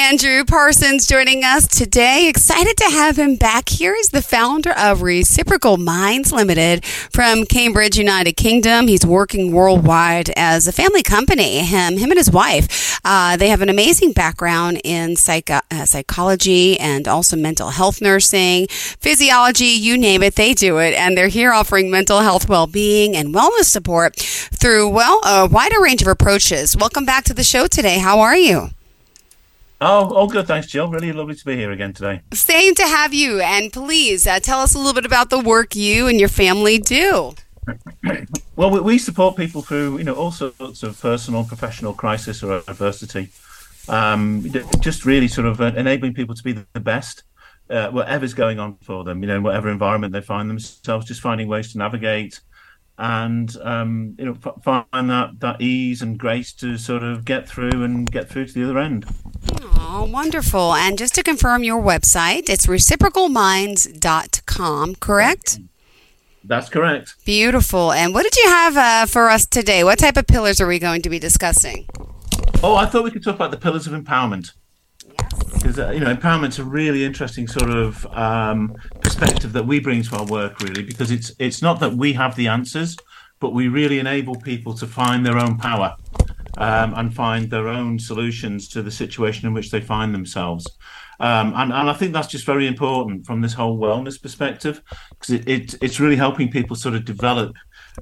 Andrew Parsons joining us today. Excited to have him back here. He's the founder of Reciprocal Minds Limited from Cambridge, United Kingdom. He's working worldwide as a family company. Him, him and his wife, uh, they have an amazing background in uh, psychology and also mental health nursing, physiology, you name it, they do it. And they're here offering mental health well-being and wellness support through, well, a wider range of approaches. Welcome back to the show today. How are you? Oh, all good. Thanks, Jill. Really lovely to be here again today. Same to have you. And please uh, tell us a little bit about the work you and your family do. well, we, we, support people through, you know, all sorts of personal, professional crisis or adversity. Um, just really sort of uh, enabling people to be the best, uh, whatever's going on for them, you know, whatever environment they find themselves, just finding ways to navigate and um, you know find that that ease and grace to sort of get through and get through to the other end. Oh, wonderful! And just to confirm your website, it's reciprocalminds.com, correct? That's correct. Beautiful. And what did you have uh, for us today? What type of pillars are we going to be discussing? Oh, I thought we could talk about the pillars of empowerment because uh, you know empowerment's a really interesting sort of um, perspective that we bring to our work really because it's it's not that we have the answers but we really enable people to find their own power um, and find their own solutions to the situation in which they find themselves. Um, and, and I think that's just very important from this whole wellness perspective because it, it, it's really helping people sort of develop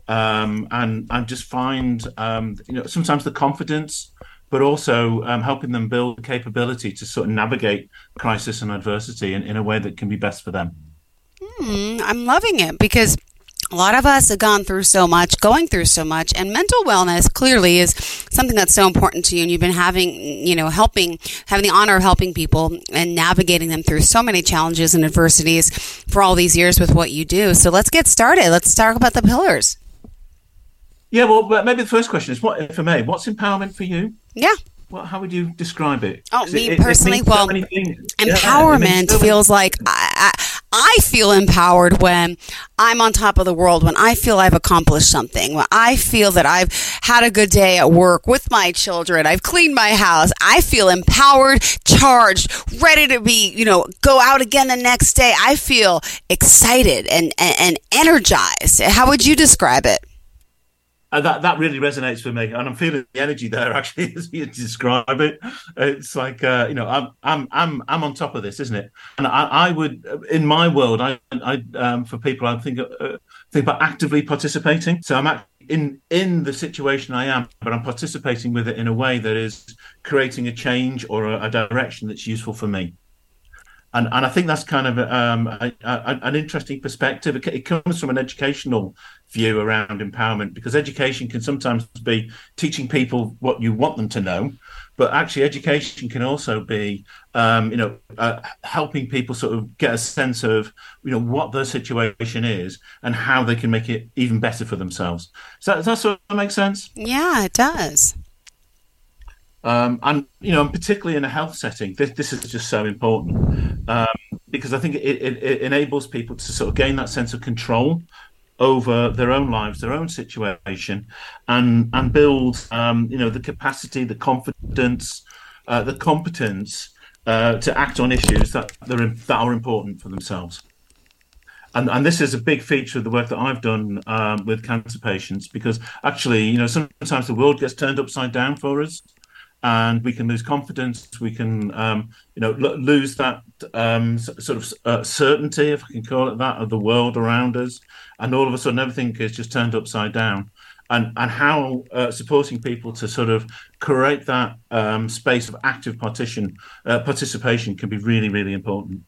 um, and and just find um, you know sometimes the confidence but also um, helping them build the capability to sort of navigate crisis and adversity in, in a way that can be best for them. Hmm, I'm loving it because a lot of us have gone through so much, going through so much, and mental wellness clearly is something that's so important to you. And you've been having, you know, helping, having the honor of helping people and navigating them through so many challenges and adversities for all these years with what you do. So let's get started. Let's talk about the pillars. Yeah, well, maybe the first question is, what, for me? what's empowerment for you? Yeah. Well, how would you describe it? Oh, me it, personally, it well, so empowerment yeah, feels like I, I, I, feel empowered when I'm on top of the world, when I feel I've accomplished something, when I feel that I've had a good day at work with my children, I've cleaned my house, I feel empowered, charged, ready to be, you know, go out again the next day. I feel excited and, and, and energized. How would you describe it? And that that really resonates with me. And i'm feeling the energy there actually as you describe it. It's like uh, you know i'm i'm i'm i'm on top of this isn't it? And i, I would in my world i i um, for people i think uh, think about actively participating. So i'm in in the situation i am but i'm participating with it in a way that is creating a change or a, a direction that's useful for me and and I think that's kind of um, a, a, an interesting perspective. It, it, comes from an educational view around empowerment because education can sometimes be teaching people what you want them to know but actually education can also be um, you know uh, helping people sort of get a sense of you know what their situation is and how they can make it even better for themselves. So does that sort of make sense? Yeah it does. Um, and you know, and particularly in a health setting, this, this is just so important um, because I think it, it, it, enables people to sort of gain that sense of control over their own lives, their own situation, and and build um, you know the capacity, the confidence, uh, the competence uh, to act on issues that that are important for themselves. And, and this is a big feature of the work that I've done um, with cancer patients because actually, you know, sometimes the world gets turned upside down for us and we can lose confidence. We can, um, you know, lose that um, sort of uh, certainty, if I can call it that, of the world around us and all of a sudden everything is just turned upside down. And, and how uh, supporting people to sort of create that um, space of active partition uh, participation can be really really important.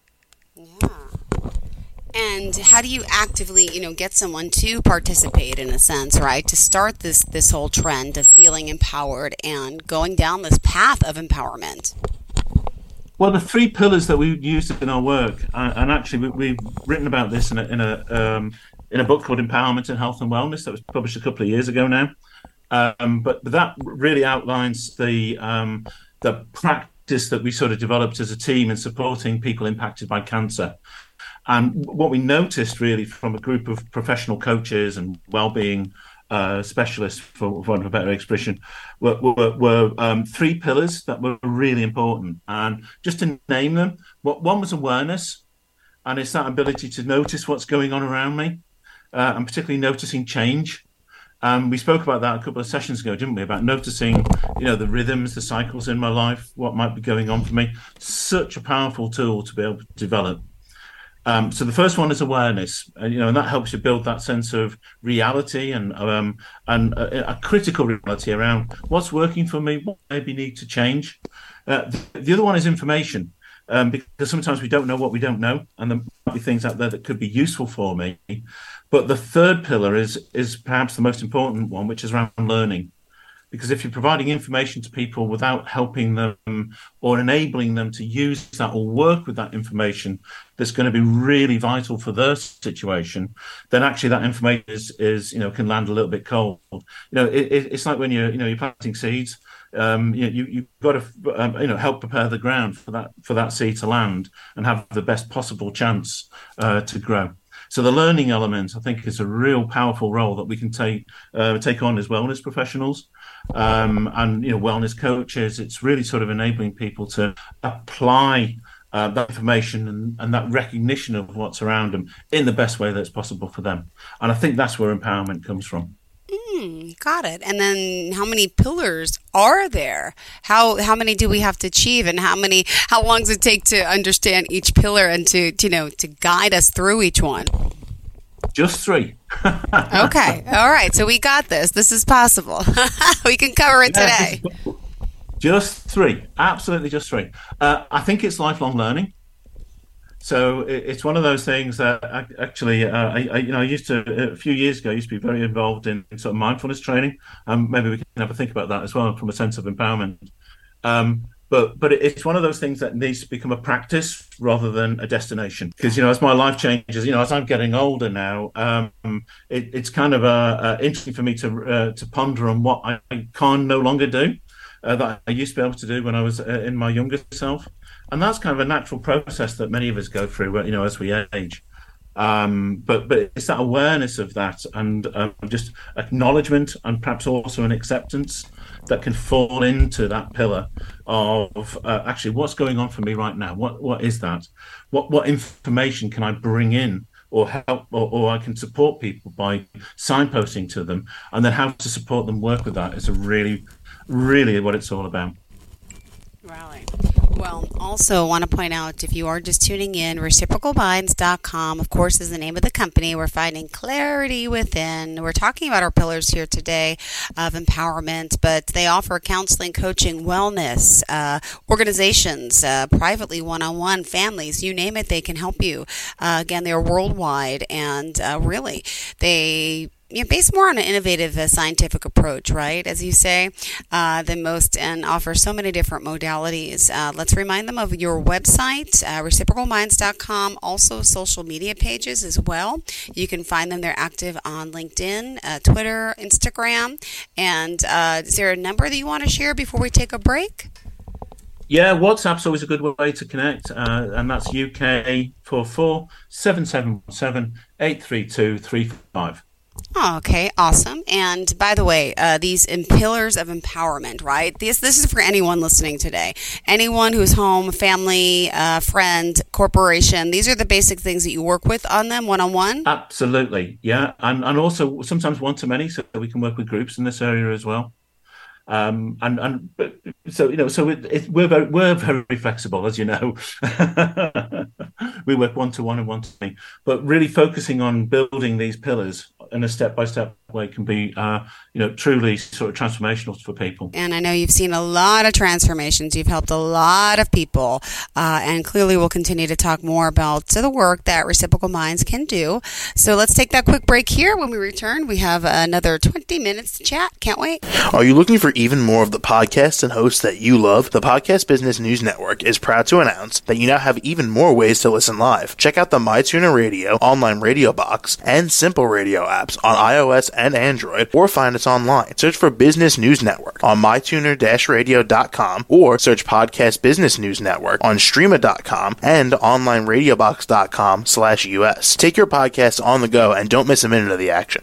And how do you actively, you know, get someone to participate in a sense, right? To start this this whole trend of feeling empowered and going down this path of empowerment. Well, the three pillars that we used in our work, uh, and actually we, have written about this in a, in a um, in a book called Empowerment and Health and Wellness that was published a couple of years ago now. Um, but that really outlines the um, the practice that we sort of developed as a team in supporting people impacted by cancer. And what we noticed really from a group of professional coaches and well-being uh, specialists, for, want of a better expression, were, were, were um, three pillars that were really important. And just to name them, what one was awareness, and it's that ability to notice what's going on around me, uh, and particularly noticing change. Um, we spoke about that a couple of sessions ago, didn't we? About noticing, you know, the rhythms, the cycles in my life, what might be going on for me. Such a powerful tool to be able to develop. Um, so the first one is awareness, and, you know, and that helps you build that sense of reality and um, and a, a, critical reality around what's working for me, what maybe need to change. Uh, the, the, other one is information, um, because sometimes we don't know what we don't know, and there might be things out there that could be useful for me. But the third pillar is is perhaps the most important one, which is around learning because if you're providing information to people without helping them or enabling them to use that or work with that information that's going to be really vital for their situation then actually that information is, is you know can land a little bit cold. You know it, it's like when you're you know you're planting seeds um, you, you you've got to um, you know help prepare the ground for that for that seed to land and have the best possible chance uh, to grow. So the learning element, I think, is a real powerful role that we can take uh, take on as wellness professionals um, and you know wellness coaches. It's really sort of enabling people to apply uh, that information and, and, that recognition of what's around them in the best way that's possible for them. And I think that's where empowerment comes from. Mm, got it. And then how many pillars are there? How how many do we have to achieve and how many how long does it take to understand each pillar and to, to you know to guide us through each one? Just three. okay. All right. So we got this. This is possible. we can cover it today. Just three. Absolutely just three. Uh, I think it's lifelong learning. So it's one of those things that actually, uh, I, I, you know, I used to a few years ago. I used to be very involved in, in sort of mindfulness training. Um, maybe we can have a think about that as well from a sense of empowerment. Um, but but it's one of those things that needs to become a practice rather than a destination. Because you know, as my life changes, you know, as I'm getting older now, um, it, it's kind of uh, uh, interesting for me to uh, to ponder on what I can no longer do uh, that I used to be able to do when I was uh, in my younger self and that's kind of a natural process that many of us go through, you know, as we age. Um, but but it's that awareness of that and um, just acknowledgement and perhaps also an acceptance that can fall into that pillar of uh, actually what's going on for me right now. What what is that? What what information can I bring in or help or, or I can support people by signposting to them, and then how to support them work with that is a really really what it's all about. Right. Well, also want to point out if you are just tuning in, reciprocalminds.com, of course, is the name of the company. We're finding clarity within. We're talking about our pillars here today of empowerment, but they offer counseling, coaching, wellness, uh, organizations, uh, privately, one on one, families, you name it, they can help you. Uh, again, they're worldwide and uh, really, they you know, based more on an innovative uh, scientific approach, right? As you say, uh, than most, and offer so many different modalities. Uh, let's remind them of your website, uh, reciprocalminds.com, also social media pages as well. You can find them; they're active on LinkedIn, uh, Twitter, Instagram. And uh, is there a number that you want to share before we take a break? Yeah, WhatsApp's always a good way to connect, uh, and that's UK 44 777 832 35. Oh, okay, awesome. And by the way, uh, these pillars of empowerment, right? This this is for anyone listening today. Anyone who's home, family, uh, friend, corporation. These are the basic things that you work with on them one on one. Absolutely, yeah, and and also sometimes one to many, so we can work with groups in this area as well. Um, and and so you know, so it, it, we're very we're very flexible, as you know. we work one to one and one to many, but really focusing on building these pillars in a step by step way can be, uh, you know, truly sort of transformational for people. And I know you've seen a lot of transformations. You've helped a lot of people, uh, and clearly we'll continue to talk more about the work that Reciprocal Minds can do. So let's take that quick break here. When we return, we have another 20 minutes to chat. Can't wait. Are you looking for even more of the podcasts and hosts that you love? The Podcast Business News Network is proud to announce that you now have even more ways to listen live. Check out the MyTuner Radio, online radio box, and Simple Radio apps on iOS and Android, or find us online. Search for Business News Network on mytuner-radio.com or search Podcast Business News Network on streema.com and onlineradiobox.com slash US. Take your podcast on the go and don't miss a minute of the action.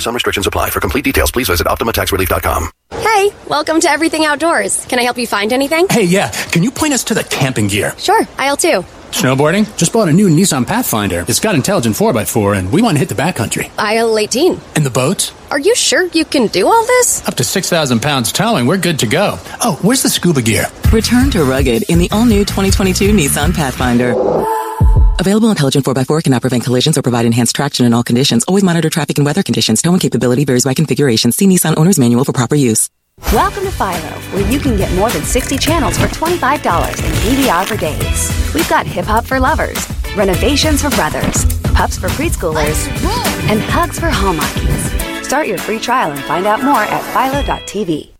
Some restrictions apply. For complete details, please visit OptimaTaxRelief.com. Hey, welcome to Everything Outdoors. Can I help you find anything? Hey, yeah. Can you point us to the camping gear? Sure, aisle two. Snowboarding? Just bought a new Nissan Pathfinder. It's got intelligent 4x4, and we want to hit the backcountry. Aisle 18. And the boats? Are you sure you can do all this? Up to 6,000 pounds towing, we're good to go. Oh, where's the scuba gear? Return to rugged in the all new 2022 Nissan Pathfinder. Available intelligent 4x4 cannot prevent collisions or provide enhanced traction in all conditions. Always monitor traffic and weather conditions. Towing capability varies by configuration. See Nissan Owner's Manual for proper use. Welcome to Philo, where you can get more than 60 channels for $25 and DVR for days. We've got hip hop for lovers, renovations for brothers, pups for preschoolers, and hugs for hallmarkies. Start your free trial and find out more at philo.tv.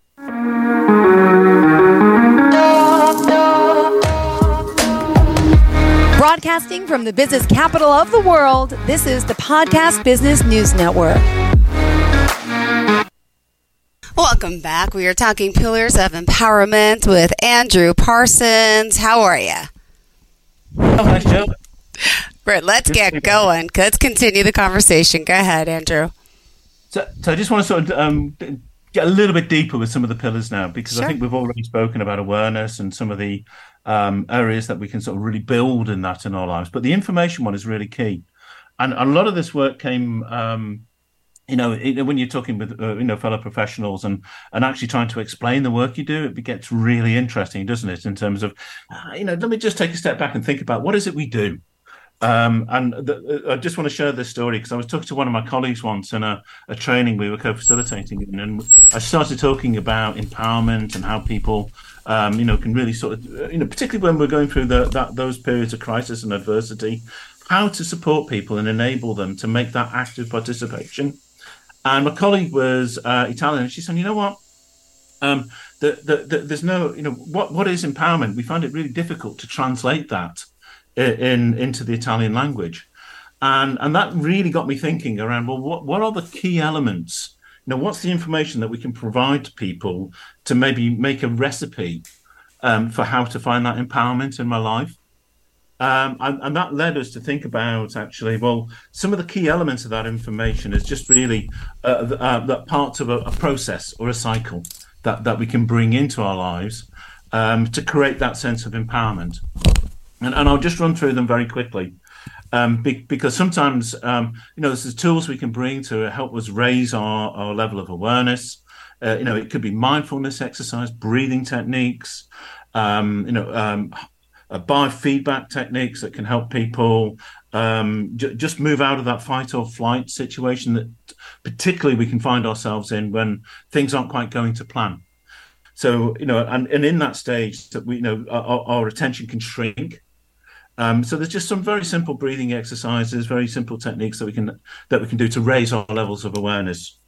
Broadcasting from the business capital of the world, this is the Podcast Business News Network. Welcome back. We are talking Pillars of Empowerment with Andrew Parsons. How are you? Oh, nice job. Brett, let's get going. Let's continue the conversation. Go ahead, Andrew. So, so I just want to sort of um, get a little bit deeper with some of the pillars now, because Sure. I think we've already spoken about awareness and some of the um, areas that we can sort of really build in that in our lives. But the information one is really key, and a lot of this work came. Um, you know, when you're talking with uh, you know fellow professionals and and actually trying to explain the work you do, it gets really interesting, doesn't it? In terms of, uh, you know, let me just take a step back and think about what is it we do. Um, and the, I just want to share this story because I was talking to one of my colleagues once in a, a training we were co-facilitating, in, and I started talking about empowerment and how people, um, you know, can really sort of, uh, you know, particularly when we're going through the, that those periods of crisis and adversity, how to support people and enable them to make that active participation. And my colleague was uh, Italian, and she said, "You know what? Um, the, the, the, there's no, you know, what what is empowerment? We find it really difficult to translate that i- in into the Italian language, and and that really got me thinking around. Well, what what are the key elements? Know, what's the information that we can provide to people to maybe make a recipe um, for how to find that empowerment in my life? Um, and, and that led us to think about actually, well, some of the key elements of that information is just really uh, uh, that parts of a, a process or a cycle that, that we can bring into our lives um, to create that sense of empowerment. And, and I'll just run through them very quickly. Um, be, because sometimes, um, you know, there's tools we can bring to help us raise our, our level of awareness. Uh, you know, it could be mindfulness exercise, breathing techniques, um, you know, um, uh, biofeedback techniques that can help people um, j- just move out of that fight or flight situation that particularly we can find ourselves in when things aren't quite going to plan. So, you know, and, and in that stage that we, you know, our, our attention can shrink. Um, so there's just some very simple breathing exercises, very simple techniques that we can that we can do to raise our levels of awareness.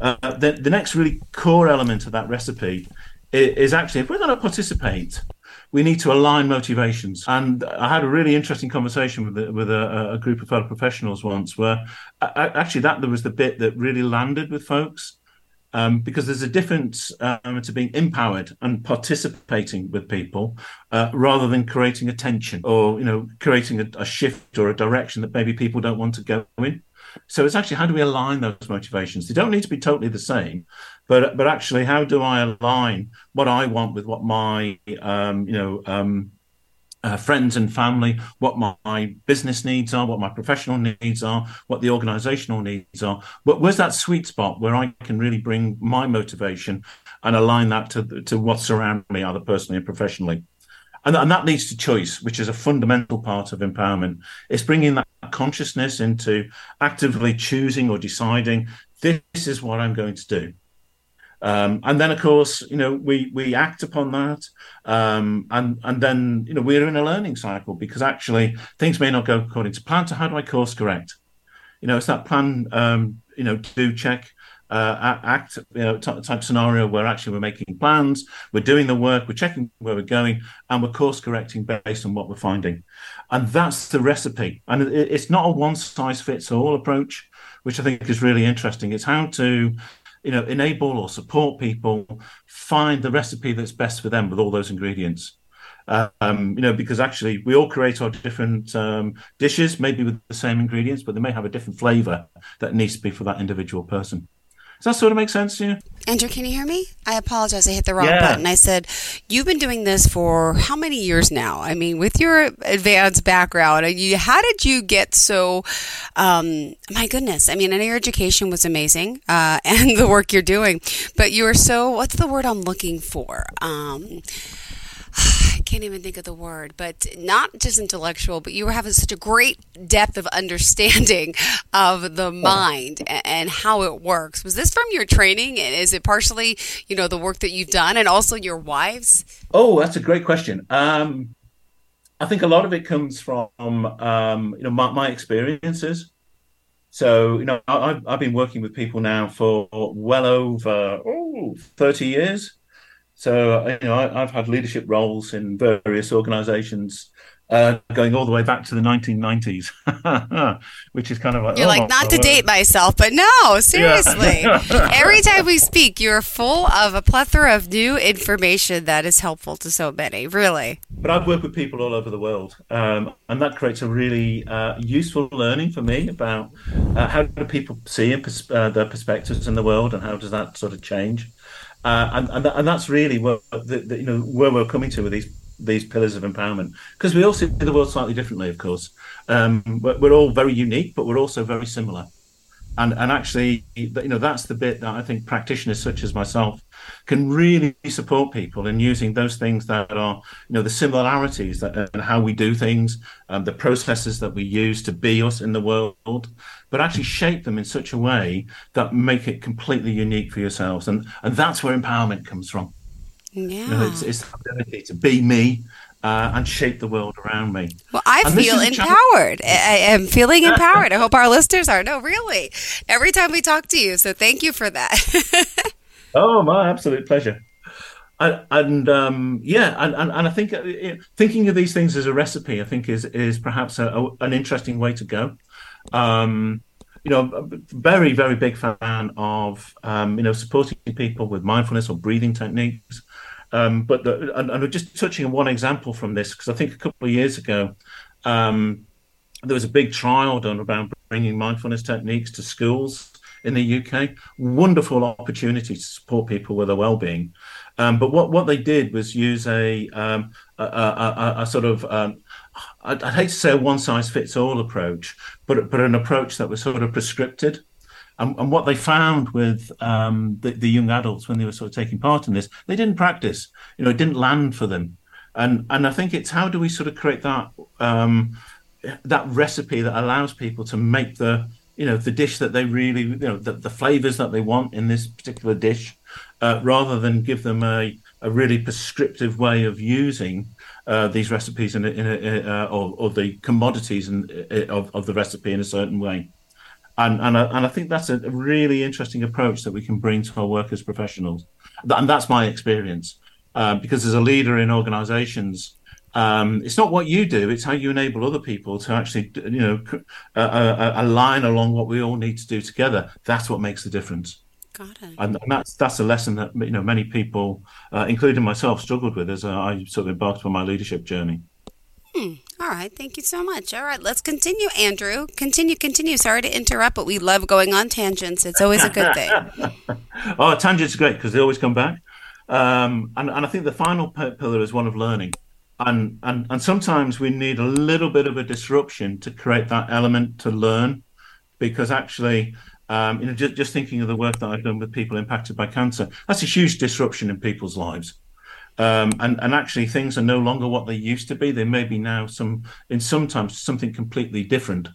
Uh, the, the next really core element of that recipe is, is actually if we're going to participate, we need to align motivations. And I had a really interesting conversation with a, with a, a group of fellow professionals once, where actually that was the bit that really landed with folks. Um, because there's a difference um, to being empowered and participating with people uh, rather than creating a tension or you know creating a, a, shift or a direction that maybe people don't want to go in. So it's actually how do we align those motivations? They don't need to be totally the same, but but actually how do I align what I want with what my um, you know um, uh, friends and family, what my, my, business needs are, what my professional needs are, what the organizational needs are. But where's that sweet spot where I can really bring my motivation and align that to, to what's around me, either personally and professionally? And, and that leads to choice, which is a fundamental part of empowerment. It's bringing that consciousness into actively choosing or deciding this is what I'm going to do. Um, and then, of course, you know, we we act upon that, um, and and then you know we're in a learning cycle because actually things may not go according to plan. So how do I course correct? You know, it's that plan, um, you know, do check, uh, act, you know, t- type scenario where actually we're making plans, we're doing the work, we're checking where we're going, and we're course correcting based on what we're finding, and that's the recipe. And it, it's not a one size fits all approach, which I think is really interesting. It's how to you know, enable or support people find the recipe that's best for them with all those ingredients. Um, you know, because actually we all create our different um, dishes, maybe with the same ingredients, but they may have a different flavor that needs to be for that individual person. Does that sort of make sense to you? Andrew, can you hear me? I apologize. I hit the wrong yeah. button. I said, You've been doing this for how many years now? I mean, with your advanced background, you, how did you get so, um, my goodness. I mean, I know your education was amazing uh, and the work you're doing, but you are so, what's the word I'm looking for? Um, can't even think of the word, but not just intellectual, but you were having such a great depth of understanding of the mind and how it works. Was this from your training? And is it partially, you know, the work that you've done and also your wives? Oh, that's a great question. Um, I think a lot of it comes from, um, you know, my, my experiences. So, you know, I, I've been working with people now for well over oh, 30 years. So you know, I, have had leadership roles in various organisations, uh, going all the way back to the 1990s, which is kind of like you're oh, like not to date myself, but no, seriously. Yeah. Every time we speak, you're full of a plethora of new information that is helpful to so many. Really. But I've worked with people all over the world, um, and that creates a really uh, useful learning for me about uh, how do people see pers- uh, their perspectives in the world, and how does that sort of change. Uh, and, and and that's really what the, the, you know where we're coming to with these these pillars of empowerment. Because we all see the world slightly differently. Of course, um, we're, we're all very unique, but we're also very similar. And and actually you know that's the bit that i think practitioners such as myself can really support people in using those things that are you know the similarities that and how we do things um, the processes that we use to be us in the world but actually shape them in such a way that make it completely unique for yourselves and and that's where empowerment comes from yeah. You know, it's, it's the ability to be me uh, and shape the world around me. Well, I and feel empowered. I am feeling empowered. I hope our listeners are. No, really. Every time we talk to you. So thank you for that. oh, my absolute pleasure. And, and um, yeah, and, and, and, I think uh, thinking of these things as a recipe, I think is is perhaps a, a, an interesting way to go. Um, you know, very very big fan of um, you know supporting people with mindfulness or breathing techniques. Um, but the, and, and, just touching on one example from this, because I think a couple of years ago, um, there was a big trial done about bringing mindfulness techniques to schools in the UK. Wonderful opportunity to support people with their well-being. Um, but what, what they did was use a, um, a, a, a, sort of um, I'd, I'd, hate to say a one-size-fits-all approach, but but an approach that was sort of prescripted. And, and what they found with um, the, the, young adults when they were sort of taking part in this, they didn't practice. You know, it didn't land for them. And and I think it's how do we sort of create that um, that recipe that allows people to make the you know the dish that they really you know the, the flavors that they want in this particular dish, uh, rather than give them a a really prescriptive way of using uh, these recipes in a, in a, uh, or, or, the commodities in, uh, of, of the recipe in a certain way and and I, and I think that's a really interesting approach that we can bring to our work as professionals, and that's my experience. Um, because as a leader in organisations, um, it's not what you do; it's how you enable other people to actually, you know, uh, uh, uh, align along what we all need to do together. That's what makes the difference. Got it. And, and that's that's a lesson that you know many people, uh, including myself, struggled with as uh, I sort of embarked on my leadership journey. Hmm. All right. Thank you so much. All right. Let's continue, Andrew. Continue, continue. Sorry to interrupt, but we love going on tangents. It's always a good thing. oh, tangents are great because they always come back. Um, and, and I think the final pillar is one of learning. And, and, and sometimes we need a little bit of a disruption to create that element to learn because actually um, you know, just, just thinking of the work that I've done with people impacted by cancer, that's a huge disruption in people's lives. Um, and and actually, things are no longer what they used to be. They may be now some in sometimes something completely different.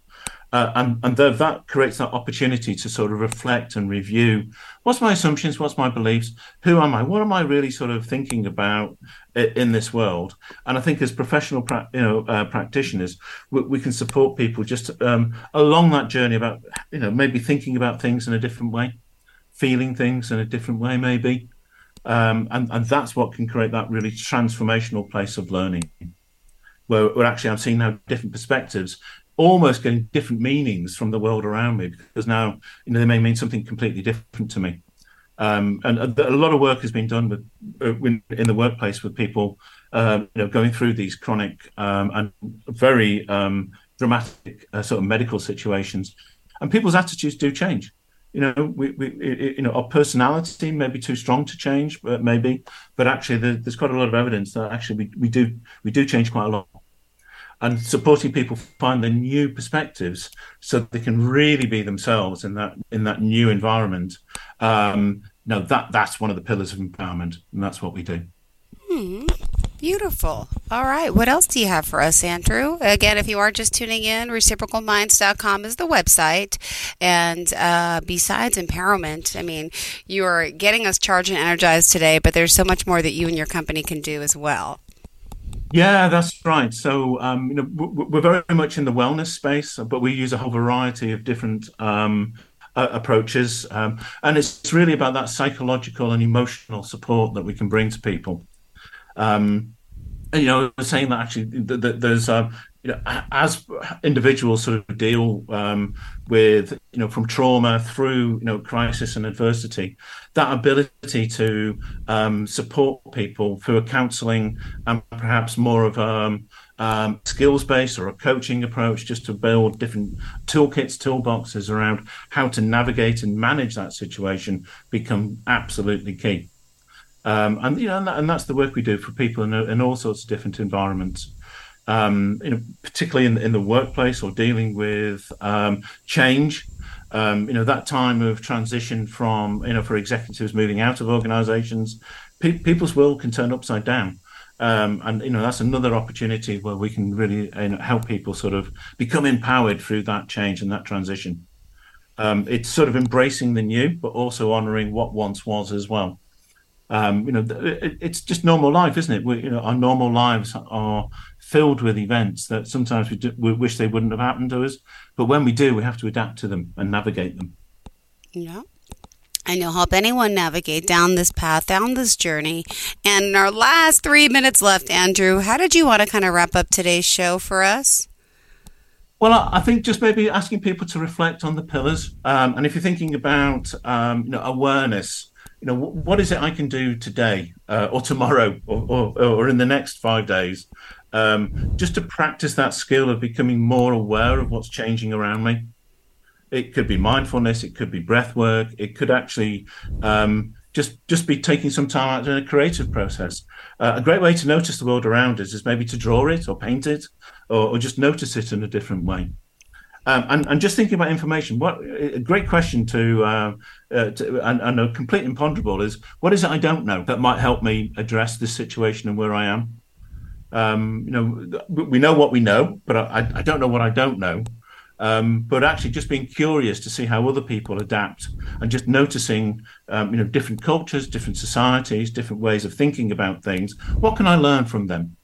Uh, and and the, that creates that opportunity to sort of reflect and review what's my assumptions what's my beliefs who am i what am i really sort of thinking about in this world? And i think as professional pra- you know uh, practitioners we, we, can support people just um, along that journey about you know maybe thinking about things in a different way feeling things in a different way maybe. Um, and and that's what can create that really transformational place of learning where, where actually i'm seeing now different perspectives almost getting different meanings from the world around me because now you know they may mean something completely different to me. Um, and a, lot of work has been done with, uh, in the workplace with people, uh, you know, going through these chronic um, and very um, dramatic uh, sort of medical situations, and people's attitudes do change. You know, we, we, you know, our personality may be too strong to change, but maybe, but actually, there's quite a lot of evidence that actually we, we do we do change quite a lot and supporting people find the new perspectives so they can really be themselves in that in that new environment. Um, no, that that's one of the pillars of empowerment, and that's what we do. Hmm. Beautiful. All right. What else do you have for us, Andrew? Again, if you are just tuning in, reciprocalminds.com is the website. And uh, besides empowerment, I mean, you are getting us charged and energized today, but there's so much more that you and your company can do as well. Yeah, that's right. So, um, you know, we're very much in the wellness space, but we use a whole variety of different um, uh, approaches, um, and it's really about that psychological and emotional support that we can bring to people. Um, and, you know, saying that actually, there's uh, you know, as individuals sort of deal um, with, you know, from trauma through, you know, crisis and adversity, that ability to um, support people through a counselling and perhaps more of a um, um, skills based or a coaching approach, just to build different toolkits, toolboxes around how to navigate and manage that situation, become absolutely key. Um, and you know, and, that, and, that's the work we do for people in, in all sorts of different environments um, you know, particularly in, in the workplace or dealing with um, change. Um, you know, that time of transition from, you know, for executives moving out of organizations, pe- people's world can turn upside down. Um, and, you know, that's another opportunity where we can really you know, help people sort of become empowered through that change and that transition. Um, it's sort of embracing the new, but also honoring what once was as well. Um, you know, it, it's just normal life, isn't it? We, you know, our normal lives are filled with events that sometimes we, do, we wish they wouldn't have happened to us. But when we do, we have to adapt to them and navigate them. Yeah. And you'll help anyone navigate down this path, down this journey. And in our last three minutes left, Andrew, how did you want to kind of wrap up today's show for us? Well, I think just maybe asking people to reflect on the pillars, um, and if you're thinking about um, you know awareness, you know what is it I can do today uh, or tomorrow or, or, or, in the next five days um, just to practice that skill of becoming more aware of what's changing around me. It could be mindfulness, it could be breath work, it could actually um, just just be taking some time out in a creative process. Uh, a great way to notice the world around us is maybe to draw it or paint it, or, or just notice it in a different way. Um, and, and, just thinking about information, what a great question to, uh, uh, to and, and, a complete imponderable is what is it I don't know that might help me address this situation and where I am? Um, you know, we know what we know, but I, I don't know what I don't know. Um, but actually, just being curious to see how other people adapt, and just noticing, um, you know, different cultures, different societies, different ways of thinking about things. What can I learn from them?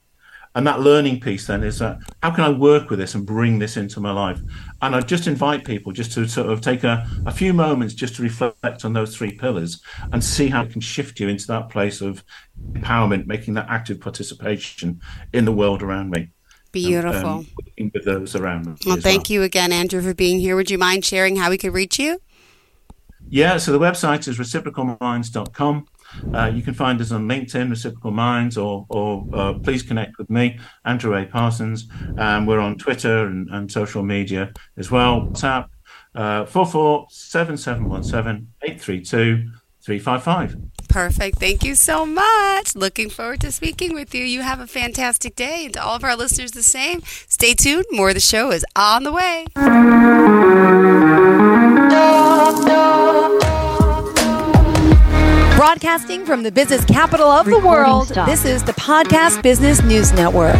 And that learning piece then is that how can I work with this and bring this into my life? And I just invite people just to sort of take a, a few moments just to reflect on those three pillars and see how it can shift you into that place of empowerment, making that active participation in the world around me. Beautiful. Um, with those around me. Well, thank well. you again, Andrew, for being here. Would you mind sharing how we could reach you? Yeah, so the website is reciprocalminds.com. Uh, you can find us on LinkedIn, Reciprocal Minds, or, or uh, please connect with me, Andrew A. Parsons. Um, we're on Twitter and, and social media as well. WhatsApp, uh, 447717 Perfect. Thank you so much. Looking forward to speaking with you. You have a fantastic day. And to all of our listeners, the same. Stay tuned. More of the show is on the way. Broadcasting from the business capital of the world, this is the Podcast Business News Network.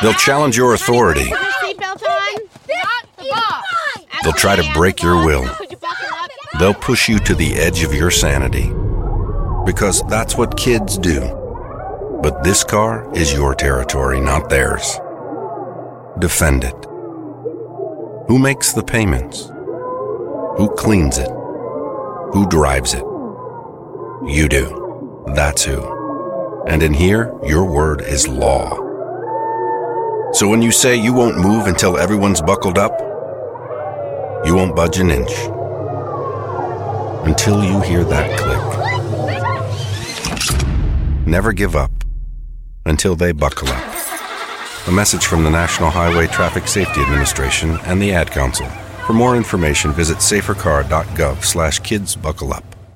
They'll challenge your authority. They'll try to break your will. They'll push you to the edge of your sanity. Because that's what kids do. But this car is your territory, not theirs. Defend it. Who makes the payments? Who cleans it? Who drives it? You do. That's who. And in here, your word is law. So when you say you won't move until everyone's buckled up, you won't budge an inch. Until you hear that click. Never give up until they buckle up. A message from the National Highway Traffic Safety Administration and the Ad Council. For more information, visit safercar.gov slash kids buckle up.